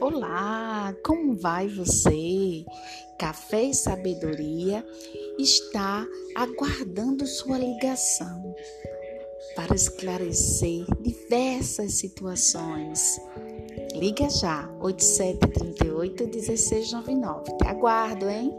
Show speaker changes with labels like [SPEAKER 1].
[SPEAKER 1] Olá, como vai você? Café e Sabedoria está aguardando sua ligação para esclarecer diversas situações. Liga já, 8738 1699. Te aguardo, hein?